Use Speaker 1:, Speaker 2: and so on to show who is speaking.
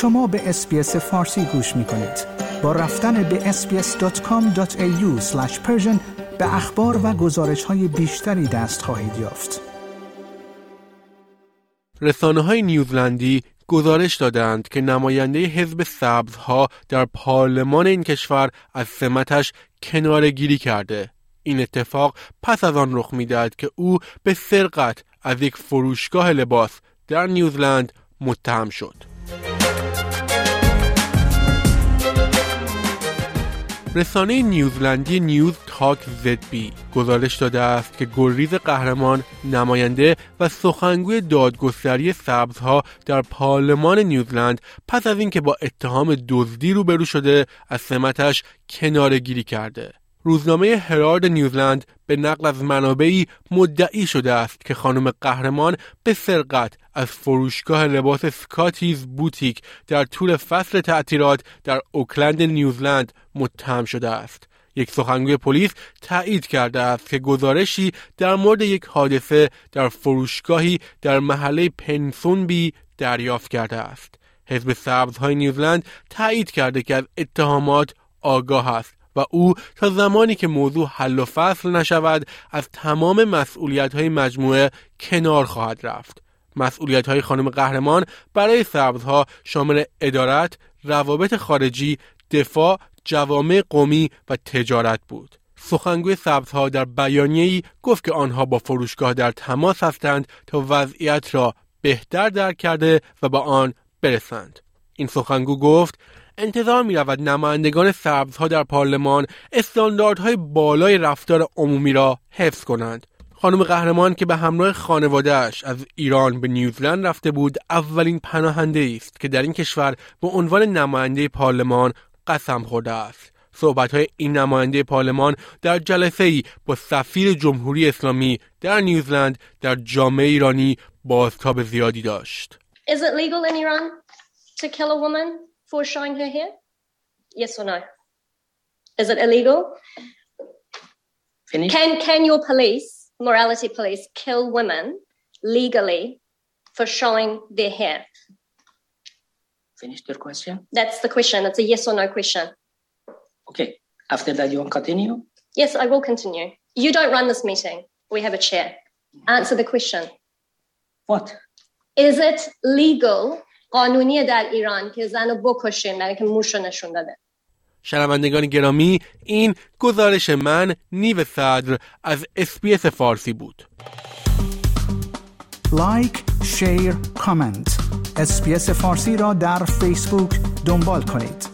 Speaker 1: شما به اسپیس فارسی گوش می کنید. با رفتن به sbs.com.au به اخبار و گزارش های بیشتری دست خواهید یافت.
Speaker 2: رسانه های نیوزلندی گزارش دادند که نماینده حزب سبزها در پارلمان این کشور از سمتش کنارگیری کرده. این اتفاق پس از آن رخ می‌دهد که او به سرقت از یک فروشگاه لباس در نیوزلند متهم شد. رسانه نیوزلندی نیوز تاک بی گزارش داده است که گلریز قهرمان نماینده و سخنگوی دادگستری سبزها در پارلمان نیوزلند پس از اینکه با اتهام دزدی روبرو شده از سمتش کنارگیری کرده. روزنامه هرارد نیوزلند به نقل از منابعی مدعی شده است که خانم قهرمان به سرقت از فروشگاه لباس سکاتیز بوتیک در طول فصل تعطیلات در اوکلند نیوزلند متهم شده است. یک سخنگوی پلیس تایید کرده است که گزارشی در مورد یک حادثه در فروشگاهی در محله پنسونبی دریافت کرده است. حزب سبزهای نیوزلند تایید کرده که از اتهامات آگاه است و او تا زمانی که موضوع حل و فصل نشود از تمام مسئولیت های مجموعه کنار خواهد رفت. مسئولیت های خانم قهرمان برای سبزها شامل ادارت، روابط خارجی، دفاع، جوامع قومی و تجارت بود. سخنگوی سبزها در بیانیه‌ای گفت که آنها با فروشگاه در تماس هستند تا وضعیت را بهتر درک کرده و با آن برسند. این سخنگو گفت انتظار می رود نمایندگان سبزها در پارلمان استانداردهای بالای رفتار عمومی را حفظ کنند. خانم قهرمان که به همراه خانوادهش از ایران به نیوزلند رفته بود اولین پناهنده است که در این کشور به عنوان نماینده پارلمان قسم خورده است. صحبت های این نماینده پارلمان در جلسه ای با سفیر جمهوری اسلامی در نیوزلند در جامعه ایرانی بازتاب زیادی داشت.
Speaker 3: Is it legal in Iran to kill a woman for showing her hair? Yes or no? Is it illegal?
Speaker 4: Finish.
Speaker 3: Can can your police, morality police, kill women legally for showing their hair?
Speaker 4: Finish your question.
Speaker 3: That's the question. It's a yes or no question.
Speaker 4: Okay. After that, you want continue?
Speaker 3: Yes, I will continue. You don't run this meeting. We have a chair. Answer the question.
Speaker 4: What?
Speaker 3: Is it legal قانونی در ایران که زن رو بکشیم برای که موش نشون داده
Speaker 2: شنوندگان گرامی این گزارش من نیو صدر از SBS فارسی بود.
Speaker 1: like، share، comment SBS فارسی را در فیسبوک دنبال کنید.